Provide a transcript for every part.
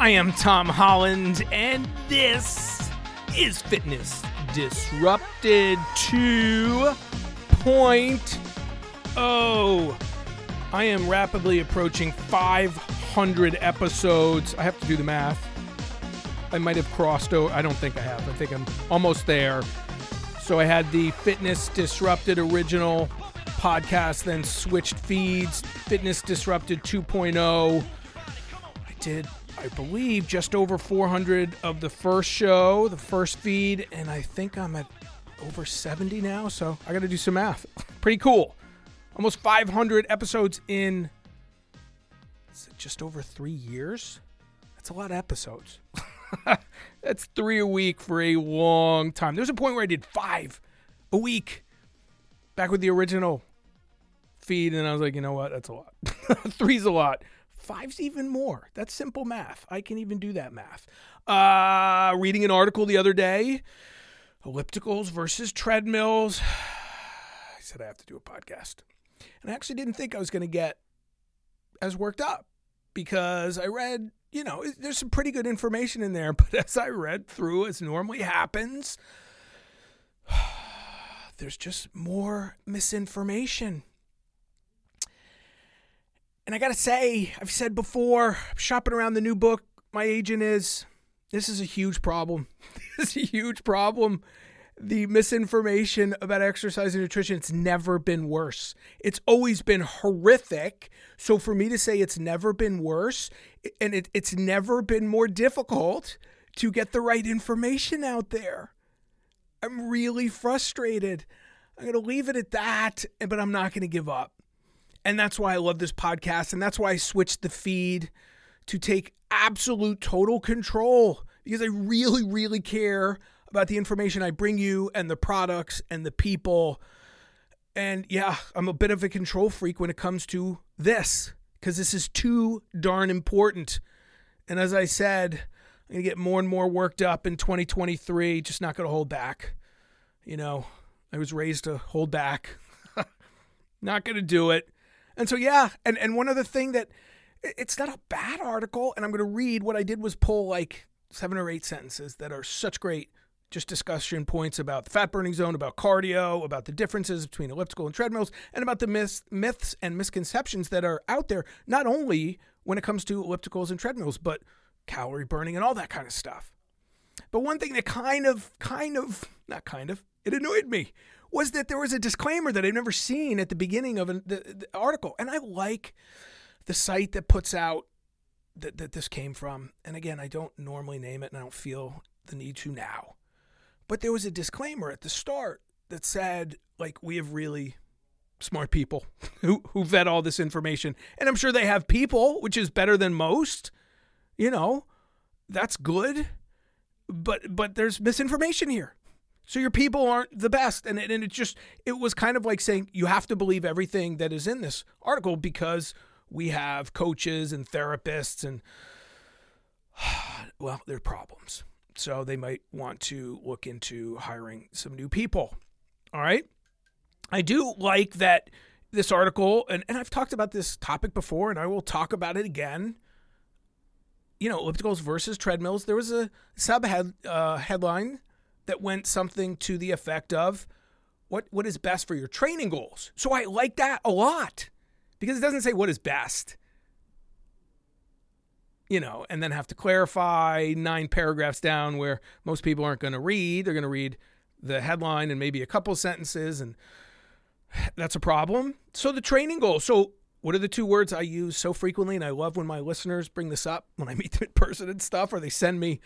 I am Tom Holland, and this is Fitness Disrupted 2.0. I am rapidly approaching 500 episodes. I have to do the math. I might have crossed over. I don't think I have. I think I'm almost there. So I had the Fitness Disrupted original podcast, then switched feeds, Fitness Disrupted 2.0. I did, I believe, just over 400 of the first show, the first feed, and I think I'm at over 70 now. So I got to do some math. Pretty cool. Almost 500 episodes in just over three years. That's a lot of episodes. That's three a week for a long time. There's a point where I did five a week back with the original feed, and I was like, you know what? That's a lot. Three's a lot. Five's even more. That's simple math. I can even do that math. Uh, reading an article the other day ellipticals versus treadmills. I said I have to do a podcast. And I actually didn't think I was going to get as worked up because I read, you know, there's some pretty good information in there. But as I read through, as normally happens, there's just more misinformation. And I got to say, I've said before, shopping around the new book, my agent is, this is a huge problem. this is a huge problem. The misinformation about exercise and nutrition, it's never been worse. It's always been horrific. So for me to say it's never been worse and it, it's never been more difficult to get the right information out there, I'm really frustrated. I'm going to leave it at that, but I'm not going to give up. And that's why I love this podcast. And that's why I switched the feed to take absolute total control because I really, really care about the information I bring you and the products and the people. And yeah, I'm a bit of a control freak when it comes to this because this is too darn important. And as I said, I'm going to get more and more worked up in 2023, just not going to hold back. You know, I was raised to hold back. not going to do it. And so yeah, and and one other thing that it's not a bad article, and I'm going to read what I did was pull like seven or eight sentences that are such great just discussion points about the fat burning zone, about cardio, about the differences between elliptical and treadmills, and about the myths, myths and misconceptions that are out there, not only when it comes to ellipticals and treadmills, but calorie burning and all that kind of stuff. But one thing that kind of, kind of, not kind of, it annoyed me was that there was a disclaimer that I've never seen at the beginning of an, the, the, article. And I like the site that puts out that, that this came from. And again, I don't normally name it and I don't feel the need to now. But there was a disclaimer at the start that said, like, we have really smart people who, who vet all this information. And I'm sure they have people, which is better than most. You know, that's good. But but there's misinformation here. So your people aren't the best. And it, and it just, it was kind of like saying you have to believe everything that is in this article because we have coaches and therapists and, well, there are problems. So they might want to look into hiring some new people. All right. I do like that this article, and, and I've talked about this topic before, and I will talk about it again. You know, ellipticals versus treadmills. There was a sub head, uh, headline that went something to the effect of what what is best for your training goals. So I like that a lot because it doesn't say what is best. You know, and then have to clarify nine paragraphs down where most people aren't going to read. They're going to read the headline and maybe a couple sentences and that's a problem. So the training goals. So what are the two words I use so frequently and I love when my listeners bring this up when I meet them in person and stuff or they send me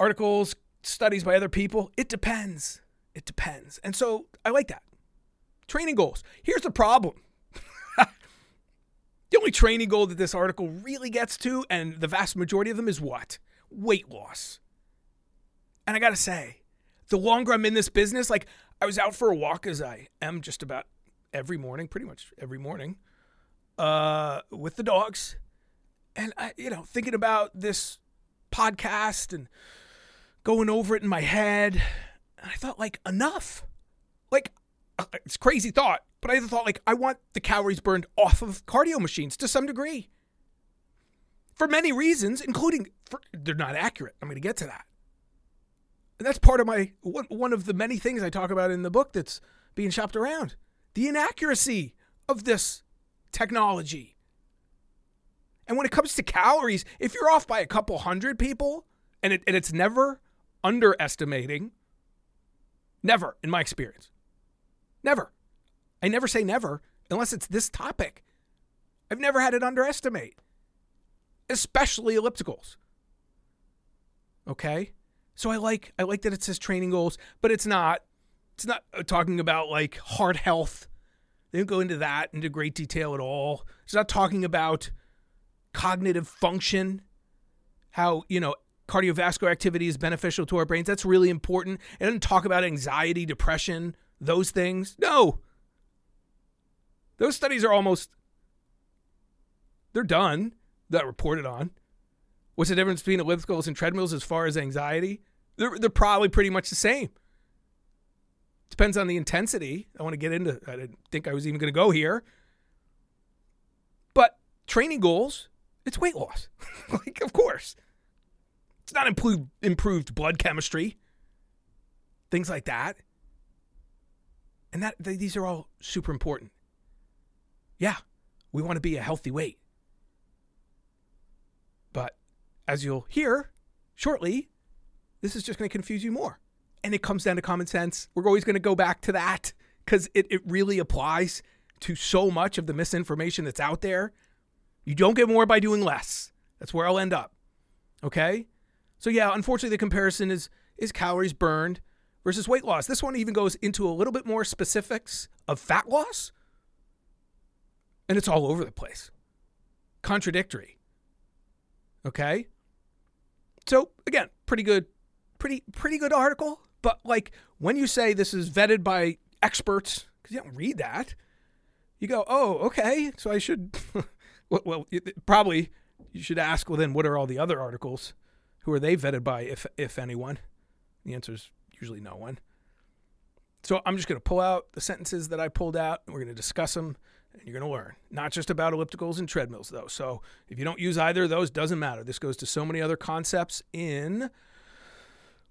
articles, studies by other people. It depends. It depends. And so I like that. Training goals. Here's the problem. the only training goal that this article really gets to, and the vast majority of them, is what? Weight loss. And I got to say, the longer I'm in this business, like I was out for a walk as I am just about every morning, pretty much every morning, uh, with the dogs. And I, you know, thinking about this podcast and going over it in my head. And I thought, like, enough. Like, uh, it's crazy thought, but I thought, like, I want the calories burned off of cardio machines to some degree. for many reasons, including for, they're not accurate. I'm going to get to that. And that's part of my one, one of the many things I talk about in the book that's being shopped around. The inaccuracy of this technology. And when it comes to calories, if you're off by a couple hundred people and, it, and it's never underestimating, never in my experience, never. I never say never unless it's this topic. I've never had it underestimate, especially ellipticals. Okay? So I like I like that it says training goals, but it's not it's not uh, talking about like heart health. They don't go into that into great detail at all. It's not talking about cognitive function, how, you know, cardiovascular activity is beneficial to our brains. That's really important. It doesn't talk about anxiety, depression, those things. No. Those studies are almost they're done, that reported on. What's the difference between ellipticals and treadmills as far as anxiety? They're, they're probably pretty much the same. Depends on the intensity. I want to get into I didn't think I was even going to go here. But training goals, it's weight loss. like, of course. It's not improved improved blood chemistry. Things like that. And that these are all super important. Yeah, we want to be a healthy weight. But as you'll hear shortly, this is just going to confuse you more. And it comes down to common sense. We're always going to go back to that because it, it really applies to so much of the misinformation that's out there. You don't get more by doing less. That's where I'll end up. Okay? So yeah, unfortunately the comparison is is calories burned versus weight loss. This one even goes into a little bit more specifics of fat loss. And it's all over the place. Contradictory. Okay? So again, pretty good pretty pretty good article, but like when you say this is vetted by experts cuz you don't read that, you go, "Oh, okay, so I should well, well probably you should ask well then what are all the other articles? Who are they vetted by if if anyone?" The answer is usually no one. So I'm just going to pull out the sentences that I pulled out and we're going to discuss them and you're going to learn. Not just about ellipticals and treadmills, though. So if you don't use either of those, doesn't matter. This goes to so many other concepts in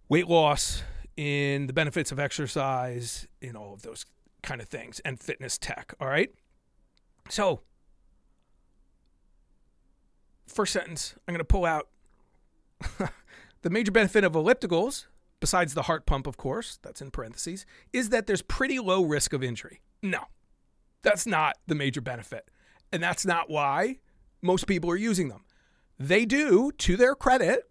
weight loss, in the benefits of exercise, in all of those kind of things, and fitness tech. All right. So, first sentence, I'm going to pull out the major benefit of ellipticals, besides the heart pump, of course, that's in parentheses, is that there's pretty low risk of injury. No, that's not the major benefit. And that's not why most people are using them. They do, to their credit,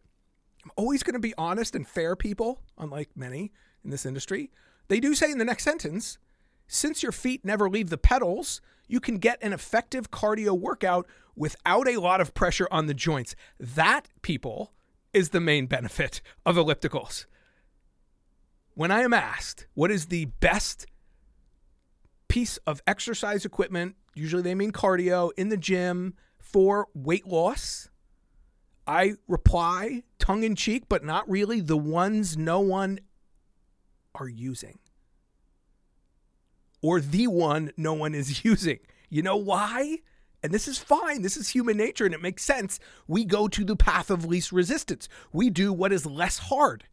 I'm always going to be honest and fair people, unlike many in this industry. They do say in the next sentence, since your feet never leave the pedals, you can get an effective cardio workout without a lot of pressure on the joints. That, people, is the main benefit of ellipticals. When I am asked what is the best piece of exercise equipment, usually they mean cardio, in the gym for weight loss. I reply tongue in cheek, but not really, the ones no one are using. Or the one no one is using. You know why? And this is fine. This is human nature and it makes sense. We go to the path of least resistance. We do what is less hard.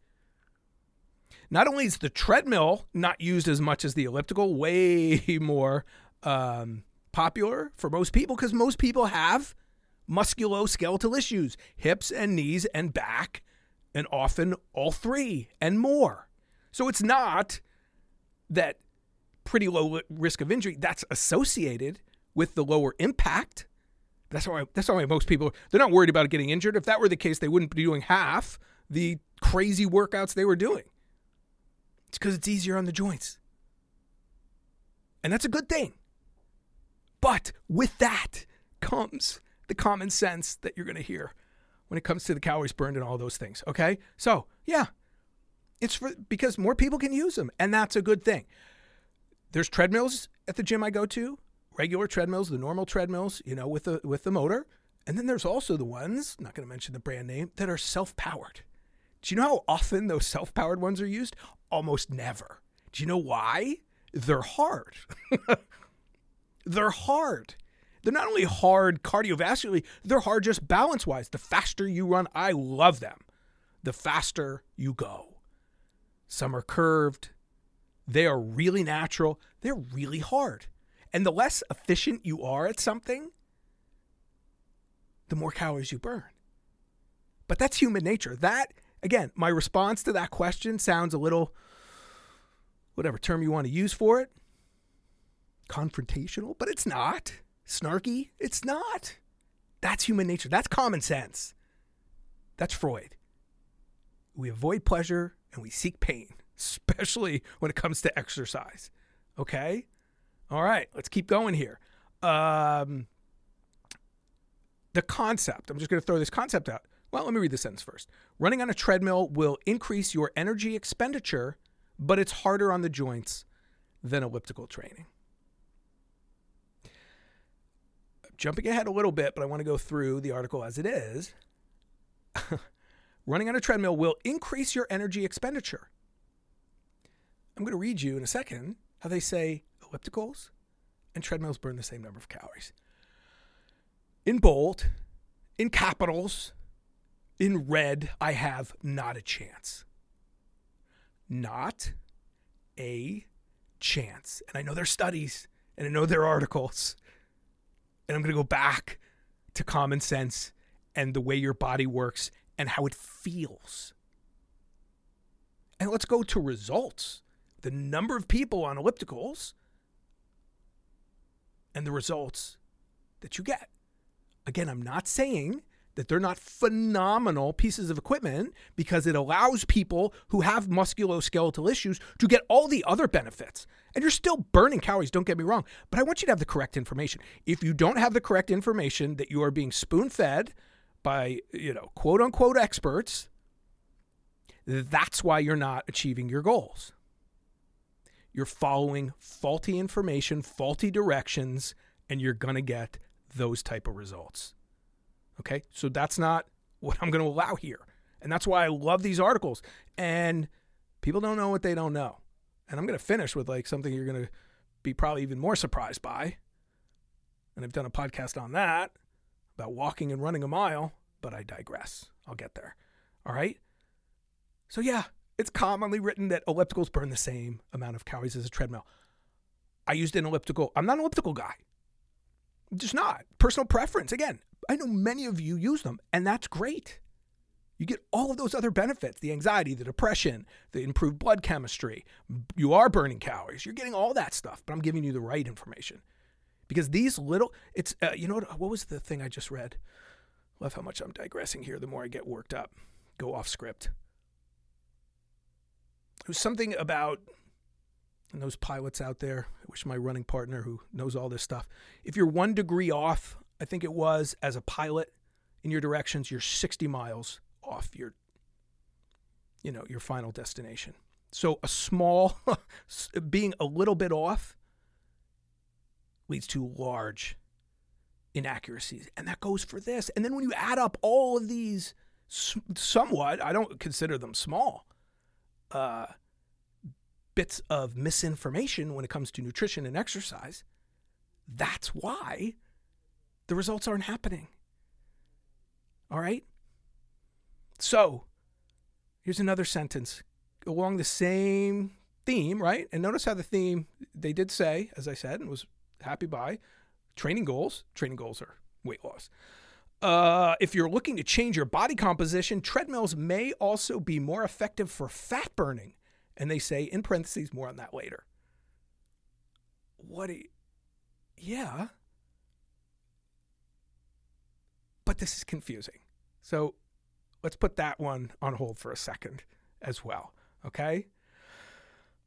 Not only is the treadmill not used as much as the elliptical, way more um, popular for most people because most people have musculoskeletal issues, hips and knees and back, and often all three and more. So it's not that pretty low risk of injury that's associated with the lower impact. That's why that's why most people they're not worried about getting injured. If that were the case, they wouldn't be doing half the crazy workouts they were doing. It's because it's easier on the joints. And that's a good thing. But with that comes the common sense that you're going to hear when it comes to the calories burned and all those things. Okay. So, yeah, it's for because more people can use them. And that's a good thing. There's treadmills at the gym I go to, regular treadmills, the normal treadmills, you know, with the with the motor. And then there's also the ones, not going to mention the brand name, that are self-powered. Do you know how often those self powered ones are used? Almost never. Do you know why? They're hard. They're hard. They're not only hard cardiovascularly, they're hard just balance wise. The faster you run, I love them. The faster you go. Some are curved, they are really natural, they're really hard. And the less efficient you are at something, the more calories you burn. But that's human nature. That, again, my response to that question sounds a little, whatever term you want to use for it, confrontational, but it's not. Snarky, it's not. That's human nature. That's common sense. That's Freud. We avoid pleasure and we seek pain, especially when it comes to exercise. Okay? All right, let's keep going here. Um, the concept, I'm just going to throw this concept out. Well, let me read the sentence first. Running on a treadmill will increase your energy expenditure, but it's harder on the joints than elliptical training. Jumping ahead a little bit, but I want to go through the article as it is. Running on a treadmill will increase your energy expenditure. I'm going to read you in a second how they say ellipticals and treadmills burn the same number of calories. In bold, in capitals, in red, I have not a chance. Not a chance. And I know there's studies and I know there are articles. And I'm going to go back to common sense and the way your body works and how it feels. And let's go to results. The number of people on ellipticals and the results that you get. Again, I'm not saying that they're not phenomenal pieces of equipment because it allows people who have musculoskeletal issues to get all the other benefits. And you're still burning calories, don't get me wrong, but I want you to have the correct information. If you don't have the correct information that you are being spoon fed by, you know, quote unquote experts, that's why you're not achieving your goals. You're following faulty information, faulty directions, and you're going to get those type of results. Okay. So that's not what I'm going to allow here. And that's why I love these articles. And people don't know what they don't know. And I'm going to finish with like something you're going to be probably even more surprised by. And I've done a podcast on that about walking and running a mile, but I digress. I'll get there. All right. So, yeah, it's commonly written that ellipticals burn the same amount of calories as a treadmill. I used an elliptical. I'm not an elliptical guy. just not. Personal preference. Again, I know many of you use them, and that's great. You get all of those other benefits the anxiety, the depression, the improved blood chemistry. You are burning calories. You're getting all that stuff, but I'm giving you the right information. Because these little, it's, uh, you know what, what was the thing I just read? Love how much I'm digressing here the more I get worked up, go off script. Was something about and those pilots out there. I wish my running partner who knows all this stuff. If you're one degree off I think it was, as a pilot in your directions, you're 60 miles off your, you know, your final destination. So a small, being a little bit off leads to large inaccuracies. And that goes for this. And then when you add up all of these somewhat, I don't consider them small, uh, bits of misinformation when it comes to nutrition and exercise, that's why the results aren't happening. All right? So, here's another sentence along the same theme, right? And notice how the theme they did say, as I said, and was happy by training goals. Training goals are weight loss. Uh, if you're looking to change your body composition, treadmills may also be more effective for fat burning. And they say in parentheses, more on that later. What you, yeah, but this is confusing. So let's put that one on hold for a second as well. Okay.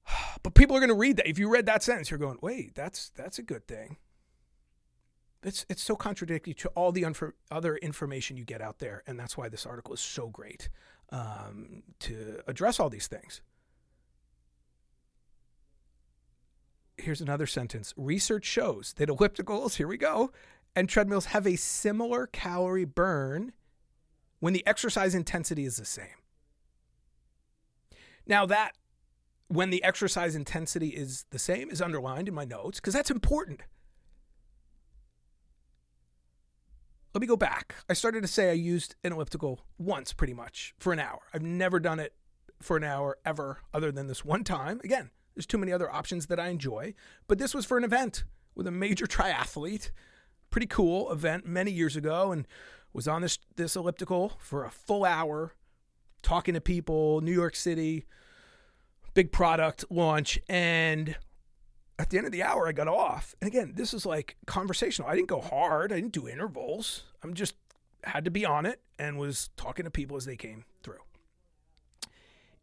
But people are going to read that. If you read that sentence, you're going, wait, that's that's a good thing. It's it's so contradictory to all the unfor- other information you get out there, and that's why this article is so great um, to address all these things. Here's another sentence. Research shows that ellipticals, here we go, and treadmills have a similar calorie burn when the exercise intensity is the same. Now, that when the exercise intensity is the same is underlined in my notes because that's important. Let me go back. I started to say I used an elliptical once pretty much for an hour. I've never done it for an hour ever other than this one time. Again, there's too many other options that I enjoy, but this was for an event with a major triathlete. Pretty cool event many years ago and was on this this elliptical for a full hour talking to people, New York City, big product launch and at the end of the hour I got off. And again, this is like conversational. I didn't go hard. I didn't do intervals. I'm just had to be on it and was talking to people as they came through.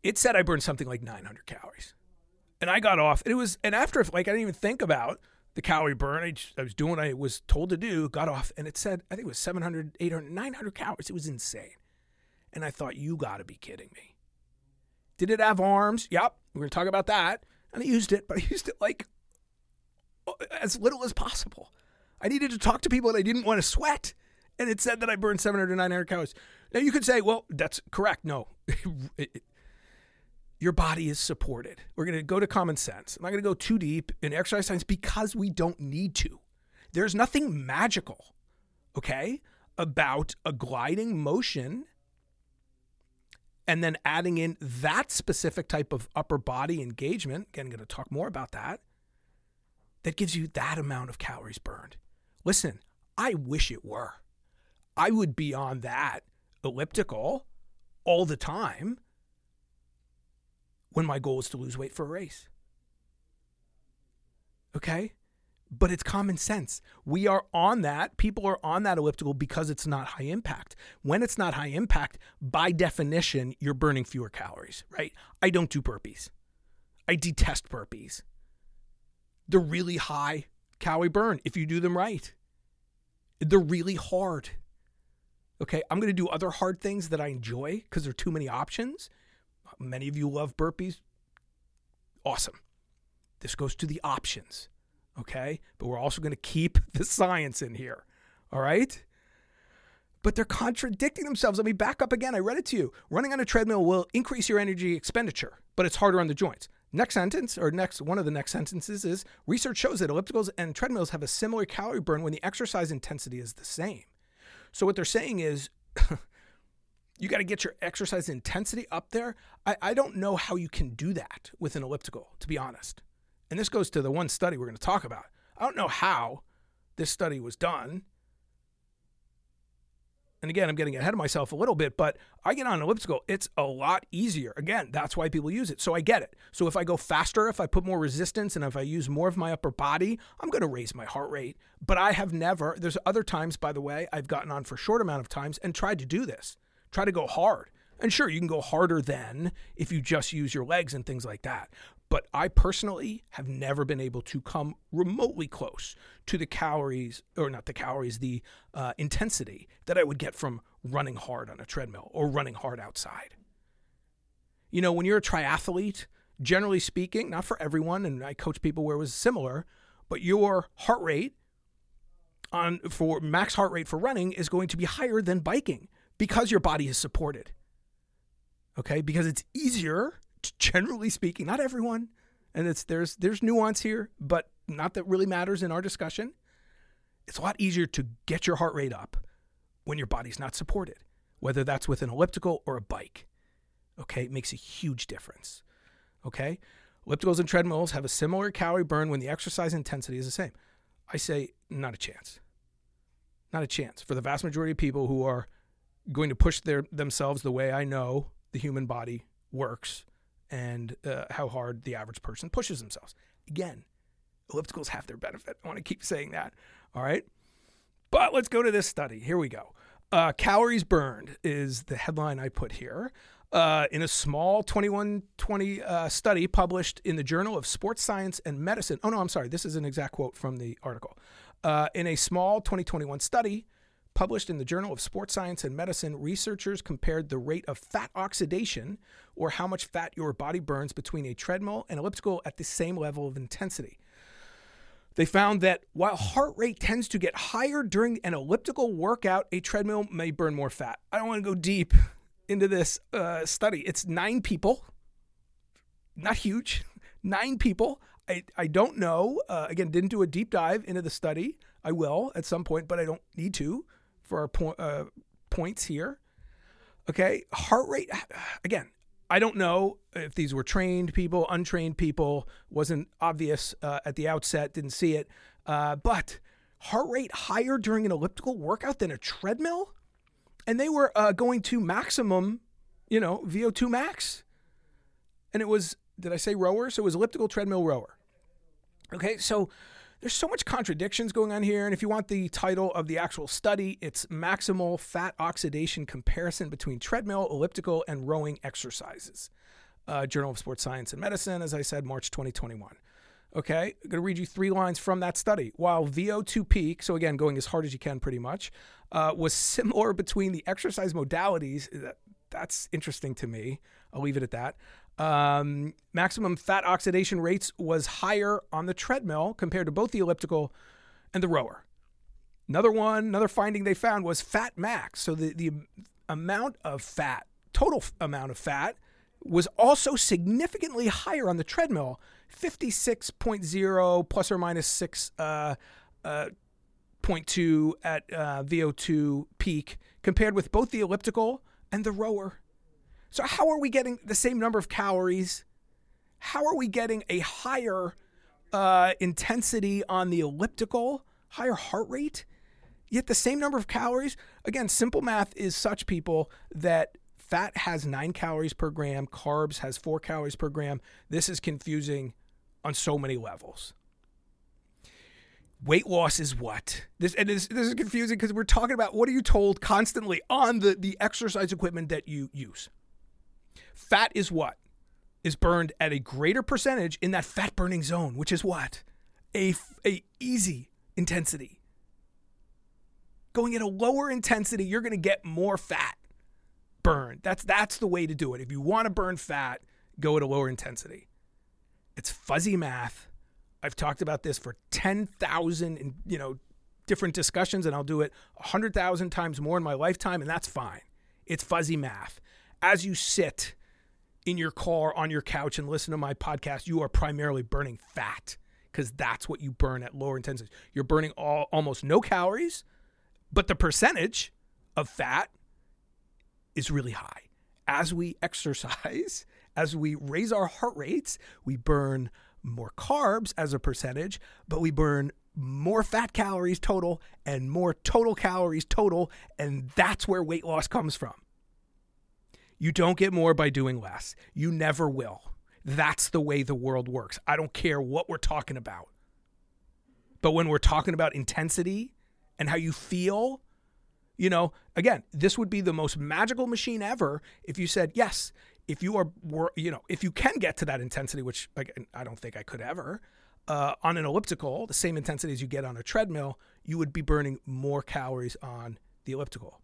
It said I burned something like 900 calories. And I got off. And it was and after like I didn't even think about the calorie burn. I, just, I was doing what I was told to do, got off, and it said, I think it was 700, 800, 900 calories. It was insane. And I thought, you got to be kidding me. Did it have arms? Yep. We're going to talk about that. And I used it, but I used it like as little as possible. I needed to talk to people and I didn't want to sweat. And it said that I burned 700 to 900 calories. Now you could say, well, that's correct. No, your body is supported. We're going to go to common sense. I'm not going to go too deep in exercise science because we don't need to. There's nothing magical, okay, about a gliding motion and then adding in that specific type of upper body engagement. Again, I'm going to talk more about that that gives you that amount of calories burned. Listen, I wish it were. I would be on that elliptical all the time when my goal is to lose weight for a race. Okay? But it's common sense. We are on that. People are on that elliptical because it's not high impact. When it's not high impact, by definition, you're burning fewer calories, right? I don't do burpees. I detest burpees they're really high calorie burn if you do them right. They're really hard. Okay, I'm going to do other hard things that I enjoy because there are too many options. Many of you love burpees. Awesome. This goes to the options. Okay, but we're also going to keep the science in here. All right. But they're contradicting themselves. Let me back up again. I read it to you. Running on a treadmill will increase your energy expenditure, but it's harder on the joints. Next sentence, or next one of the next sentences is research shows that ellipticals and treadmills have a similar calorie burn when the exercise intensity is the same. So what they're saying is you got to get your exercise intensity up there. I, I don't know how you can do that with an elliptical, to be honest. And this goes to the one study we're going to talk about. I don't know how this study was done and again, I'm getting ahead of myself a little bit, but I get on an elliptical, it's a lot easier. Again, that's why people use it. So I get it. So if I go faster, if I put more resistance, and if I use more of my upper body, I'm going to raise my heart rate. But I have never, there's other times, by the way, I've gotten on for short amount of times and tried to do this, try to go hard. And sure, you can go harder than if you just use your legs and things like that. But I personally have never been able to come remotely close to the calories, or not the calories, the uh, intensity that I would get from running hard on a treadmill or running hard outside. You know, when you're a triathlete, generally speaking, not for everyone, and I coach people where it was similar, but your heart rate on for max heart rate for running is going to be higher than biking because your body is supported. Okay, because it's easier generally speaking, not everyone, and it's there's there's nuance here, but not that really matters in our discussion. It's a lot easier to get your heart rate up when your body's not supported, whether that's with an elliptical or a bike. Okay, it makes a huge difference. Okay, ellipticals and treadmills have a similar calorie burn when the exercise intensity is the same. I say not a chance. Not a chance for the vast majority of people who are going to push their themselves the way I know the human body works and uh, how hard the average person pushes themselves. Again, ellipticals have their benefit. I want to keep saying that. All right. But let's go to this study. Here we go. Uh, calories burned is the headline I put here. Uh, in a small 2120 uh, study published in the Journal of Sports Science and Medicine. Oh, no, I'm sorry. This is an exact quote from the article. Uh, in a small 2021 study, Published in the Journal of Sports Science and Medicine, researchers compared the rate of fat oxidation, or how much fat your body burns between a treadmill and elliptical at the same level of intensity. They found that while heart rate tends to get higher during an elliptical workout, a treadmill may burn more fat. I don't want to go deep into this uh, study. It's nine people, not huge, nine people. I, I don't know. Uh, again, didn't do a deep dive into the study. I will at some point, but I don't need to for our po- uh, points here. Okay, heart rate. Again, I don't know if these were trained people, untrained people. Wasn't obvious uh, at the outset. Didn't see it. Uh, but heart rate higher during an elliptical workout than a treadmill, and they were uh, going to maximum, you know, VO2 max, and it was. Did I say rower? So it was elliptical treadmill rower. Okay, so there's so much contradictions going on here. And if you want the title of the actual study, it's Maximal Fat Oxidation Comparison Between Treadmill, Elliptical, and Rowing Exercises. Uh, Journal of Sports Science and Medicine, as I said, March 2021. Okay, I'm going to read you three lines from that study. While VO2 peak, so again, going as hard as you can pretty much, uh, was similar between the exercise modalities. That, that's interesting to me. I'll leave it at that. Um, maximum fat oxidation rates was higher on the treadmill compared to both the elliptical and the rower. Another one, another finding they found was fat max. So the, the amount of fat, total amount of fat, was also significantly higher on the treadmill 56.0 plus or minus 6 uh, uh, 0.2 at uh, VO2 peak compared with both the elliptical and the rower. So, how are we getting the same number of calories? How are we getting a higher uh, intensity on the elliptical, higher heart rate, yet the same number of calories? Again, simple math is such people that fat has nine calories per gram, carbs has four calories per gram. This is confusing on so many levels. Weight loss is what? This and this, this is confusing because we're talking about what are you told constantly on the, the exercise equipment that you use. Fat is what? Is burned at a greater percentage in that fat burning zone, which is what? A, a easy intensity. Going at a lower intensity, you're going to get more fat burned. That's that's the way to do it. If you want to burn fat, go at a lower intensity. It's fuzzy math. I've talked about this for 10,000 you know different discussions and I'll do it 100,000 times more in my lifetime and that's fine. It's fuzzy math. As you sit in your car on your couch and listen to my podcast, you are primarily burning fat because that's what you burn at lower intensities. You're burning all, almost no calories, but the percentage of fat is really high. As we exercise, as we raise our heart rates, we burn more carbs as a percentage, but we burn more fat calories total and more total calories total. And that's where weight loss comes from. You don't get more by doing less. You never will. That's the way the world works. I don't care what we're talking about. But when we're talking about intensity and how you feel, you know, again, this would be the most magical machine ever if you said, yes, if you are, you know, if you can get to that intensity, which I don't think I could ever, uh, on an elliptical, the same intensity as you get on a treadmill, you would be burning more calories on the elliptical,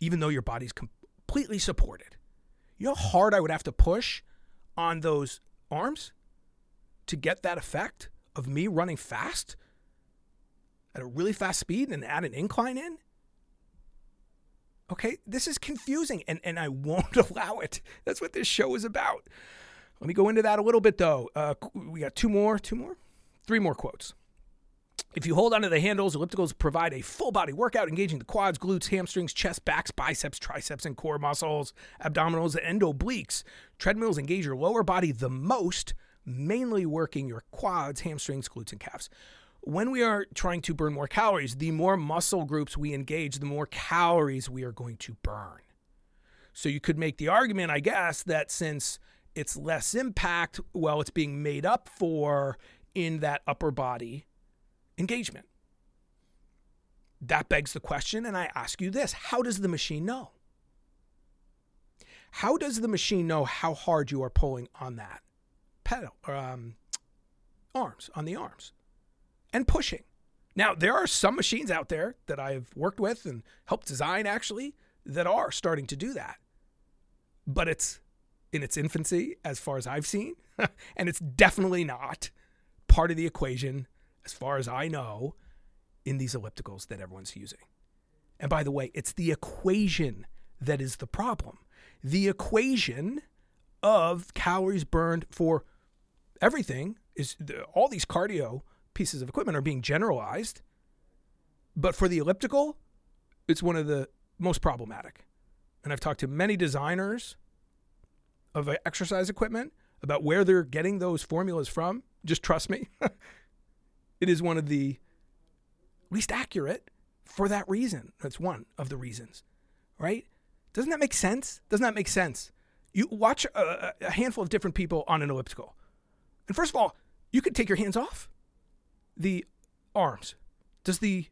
even though your body's completely supported. You know how hard I would have to push on those arms to get that effect of me running fast at a really fast speed and add an incline in? Okay, this is confusing and, and I won't allow it. That's what this show is about. Let me go into that a little bit though. Uh, we got two more, two more, three more quotes. If you hold onto the handles, ellipticals provide a full body workout, engaging the quads, glutes, hamstrings, chest, backs, biceps, triceps, and core muscles, abdominals, and obliques. Treadmills engage your lower body the most, mainly working your quads, hamstrings, glutes, and calves. When we are trying to burn more calories, the more muscle groups we engage, the more calories we are going to burn. So you could make the argument, I guess, that since it's less impact, well, it's being made up for in that upper body engagement. That begs the question, and I ask you this how does the machine know? How does the machine know how hard you are pulling on that pedal, or, um, arms, on the arms, and pushing? Now, there are some machines out there that I've worked with and helped design actually that are starting to do that. But it's in its infancy as far as I've seen, and it's definitely not part of the equation as far as I know, in these ellipticals that everyone's using. And by the way, it's the equation that is the problem. The equation of calories burned for everything is all these cardio pieces of equipment are being generalized. But for the elliptical, it's one of the most problematic. And I've talked to many designers of uh, exercise equipment about where they're getting those formulas from. Just trust me. it is one of the least accurate for that reason. That's one of the reasons, right? Doesn't that make sense? Doesn't that make sense? You watch a, a handful of different people on an elliptical. And first of all, you could take your hands off the arms. Does the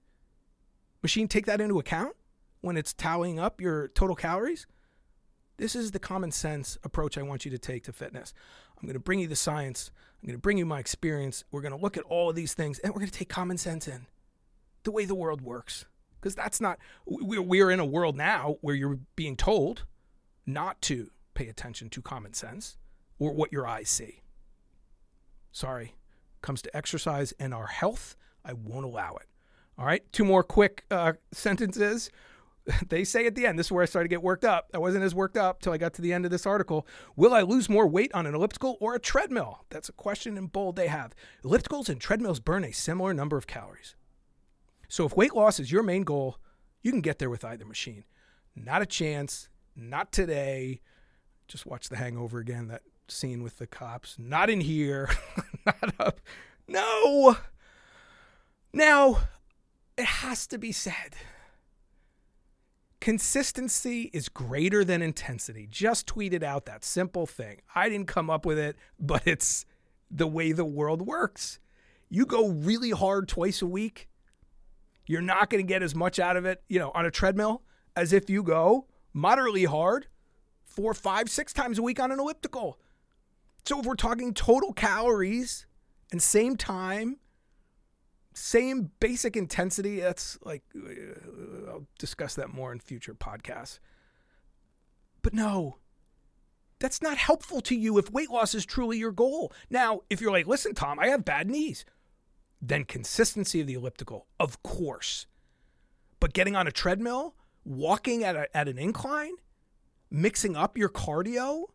machine take that into account when it's tallying up your total calories? This is the common sense approach I want you to take to fitness. I'm going to bring you the science. I'm going to bring you my experience. We're going to look at all of these things and we're going to take common sense in the way the world works. Because that's not, we're in a world now where you're being told not to pay attention to common sense or what your eyes see. Sorry. Comes to exercise and our health, I won't allow it. All right. Two more quick uh, sentences. They say at the end, this is where I started to get worked up. I wasn't as worked up till I got to the end of this article. Will I lose more weight on an elliptical or a treadmill? That's a question in bold they have. Ellipticals and treadmills burn a similar number of calories. So if weight loss is your main goal, you can get there with either machine. Not a chance. Not today. Just watch The Hangover again. That scene with the cops. Not in here. Not up. No. Now, it has to be said. Consistency is greater than intensity. Just tweeted out that simple thing. I didn't come up with it, but it's the way the world works. You go really hard twice a week, you're not going to get as much out of it, you know, on a treadmill as if you go moderately hard four, five, six times a week on an elliptical. So if we're talking total calories and same time, same basic intensity, that's like, uh, I'll discuss that more in future podcasts. But no, that's not helpful to you if weight loss is truly your goal. Now, if you're like, listen, Tom, I have bad knees, then consistency of the elliptical, of course. But getting on a treadmill, walking at, a, at an incline, mixing up your cardio,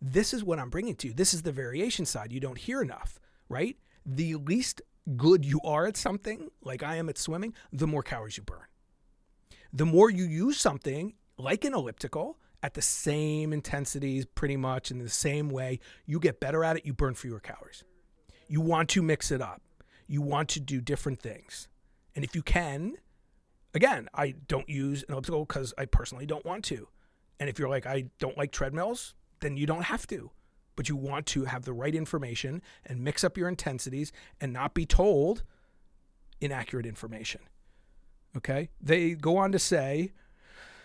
this is what I'm bringing to you. This is the variation side you don't hear enough, right? The least good you are at something, like I am at swimming, the more calories you burn. The more you use something like an elliptical at the same intensities, pretty much in the same way, you get better at it, you burn fewer calories. You want to mix it up, you want to do different things. And if you can, again, I don't use an elliptical because I personally don't want to. And if you're like, I don't like treadmills, then you don't have to. But you want to have the right information and mix up your intensities and not be told inaccurate information. Okay? They go on to say,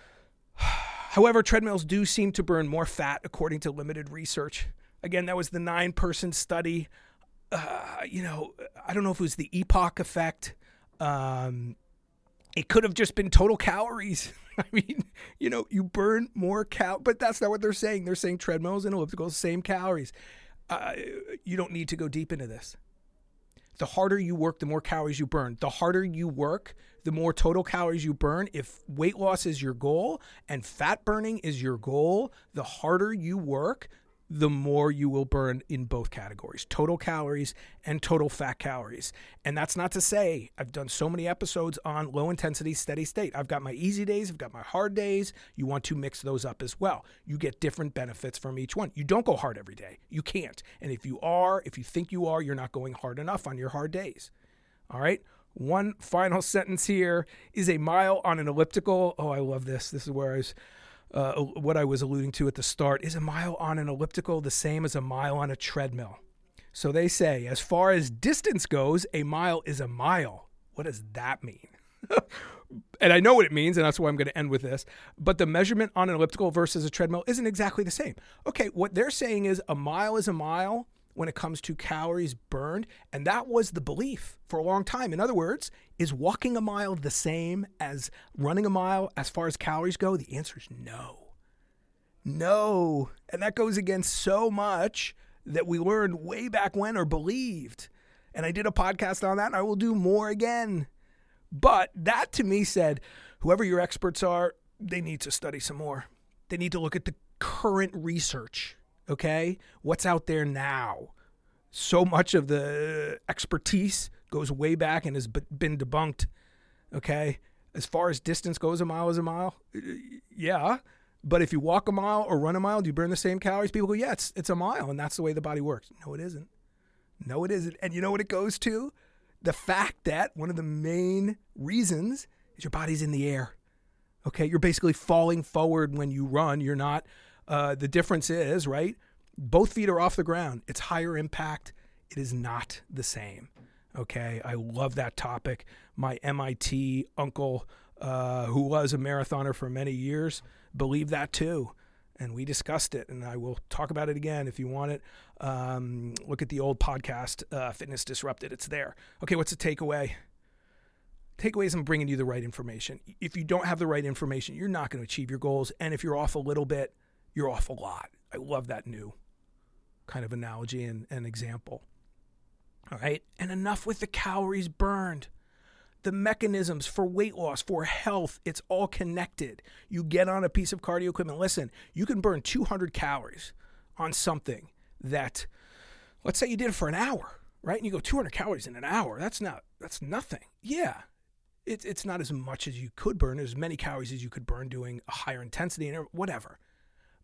however, treadmills do seem to burn more fat according to limited research. Again, that was the nine person study. Uh, you know, I don't know if it was the EPOC effect. Um, it could have just been total calories. I mean, you know, you burn more cal, but that's not what they're saying. They're saying treadmills and ellipticals, same calories. Uh, you don't need to go deep into this. The harder you work, the more calories you burn. The harder you work, the more total calories you burn. If weight loss is your goal and fat burning is your goal, the harder you work, the more you will burn in both categories total calories and total fat calories. And that's not to say I've done so many episodes on low intensity, steady state. I've got my easy days, I've got my hard days. You want to mix those up as well. You get different benefits from each one. You don't go hard every day, you can't. And if you are, if you think you are, you're not going hard enough on your hard days. All right. One final sentence here is a mile on an elliptical. Oh, I love this. This is where I was uh, what I was alluding to at the start, is a mile on an elliptical the same as a mile on a treadmill? So they say, as far as distance goes, a mile is a mile. What does that mean? and I know what it means, and that's why I'm going to end with this. But the measurement on an elliptical versus a treadmill isn't exactly the same. Okay, what they're saying is a mile is a mile when it comes to calories burned. And that was the belief for a long time. In other words, is walking a mile the same as running a mile as far as calories go? The answer is no. No. And that goes against so much that we learned way back when or believed. And I did a podcast on that and I will do more again. But that to me said, whoever your experts are, they need to study some more. They need to look at the current research okay? What's out there now? So much of the expertise goes way back and has been debunked, okay? As far as distance goes, a mile is a mile. Uh, yeah. But if you walk a mile or run a mile, do you burn the same calories? People go, yeah, it's, it's a mile, and that's the way the body works. No, it isn't. No, it isn't. And you know what it goes to? The fact that one of the main reasons is your body's in the air. Okay, you're basically falling forward when you run. You're not. Uh, the difference is, right? Both feet are off the ground. It's higher impact. It is not the same. Okay, I love that topic. My MIT uncle, uh, who was a marathoner for many years, believed that too. And we discussed it, and I will talk about it again if you want it. Um, look at the old podcast, uh, Fitness Disrupted. It's there. Okay, what's the takeaway? Takeaway is I'm bringing you the right information. If you don't have the right information, you're not going to achieve your goals. And if you're off a little bit, you're off a lot. I love that new kind of analogy and, and example. All right. And enough with the calories burned. The mechanisms for weight loss, for health, it's all connected. You get on a piece of cardio equipment. Listen, you can burn 200 calories on something that, let's say you did it for an hour, right? And you go 200 calories in an hour. That's not, that's nothing. Yeah. It's, it's not as much as you could burn, as many calories as you could burn doing a higher intensity and whatever.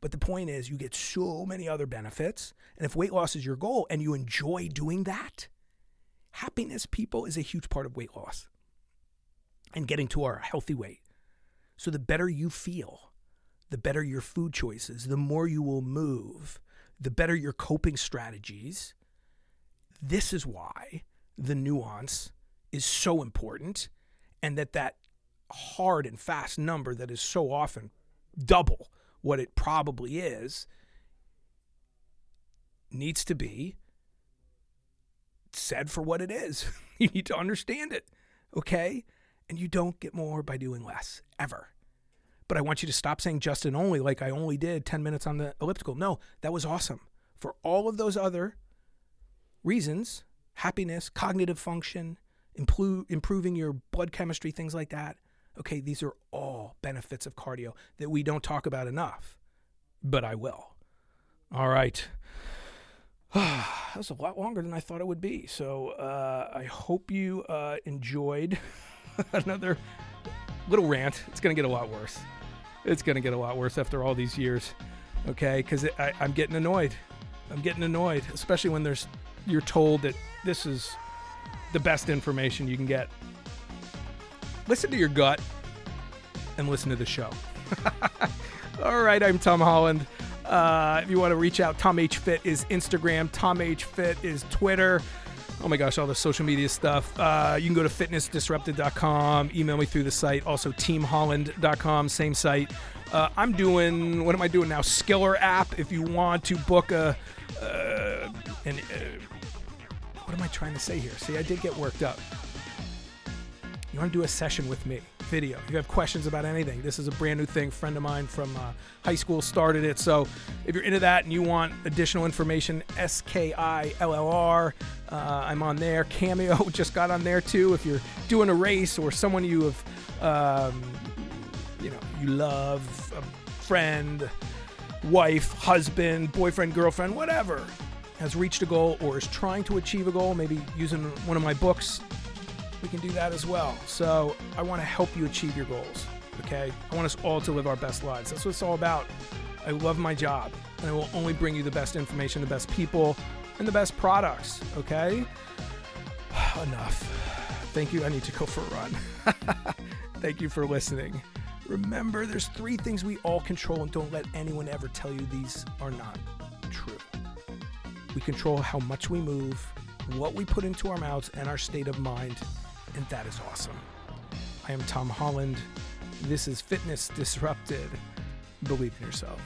But the point is, you get so many other benefits. And if weight loss is your goal and you enjoy doing that, happiness, people, is a huge part of weight loss and getting to our healthy weight. So the better you feel, the better your food choices, the more you will move, the better your coping strategies. This is why the nuance is so important and that that hard and fast number that is so often double what it probably is needs to be said for what it is. you need to understand it, okay? And you don't get more by doing less, ever. But I want you to stop saying Justin only, like I only did 10 minutes on the elliptical. No, that was awesome. For all of those other reasons happiness, cognitive function, improve, improving your blood chemistry, things like that. Okay, these are all benefits of cardio that we don't talk about enough, but I will. All right. that was a lot longer than I thought it would be. So uh, I hope you uh, enjoyed another little rant. It's going to get a lot worse. It's going to get a lot worse after all these years. Okay, because I'm getting annoyed. I'm getting annoyed, especially when there's you're told that this is the best information you can get. Listen to your gut and listen to the show. all right, I'm Tom Holland. Uh, if you want to reach out, Tom H Fit is Instagram. Tom H Fit is Twitter. Oh my gosh, all the social media stuff. Uh, you can go to fitnessdisrupted.com, email me through the site. Also, teamholland.com, same site. Uh, I'm doing, what am I doing now? Skillr app. If you want to book a, uh, an, uh, what am I trying to say here? See, I did get worked up. You want to do a session with me? Video. If you have questions about anything, this is a brand new thing. A friend of mine from uh, high school started it. So if you're into that and you want additional information, S K I L L R, uh, I'm on there. Cameo just got on there too. If you're doing a race or someone you have, um, you know, you love, a friend, wife, husband, boyfriend, girlfriend, whatever, has reached a goal or is trying to achieve a goal, maybe using one of my books, we can do that as well. So I want to help you achieve your goals. Okay? I want us all to live our best lives. That's what it's all about. I love my job, and I will only bring you the best information, the best people, and the best products. Okay? Enough. Thank you. I need to go for a run. Thank you for listening. Remember, there's three things we all control, and don't let anyone ever tell you these are not true. We control how much we move, what we put into our mouths, and our state of mind and that is awesome. I am Tom Holland. This is Fitness Disrupted. Believe in yourself.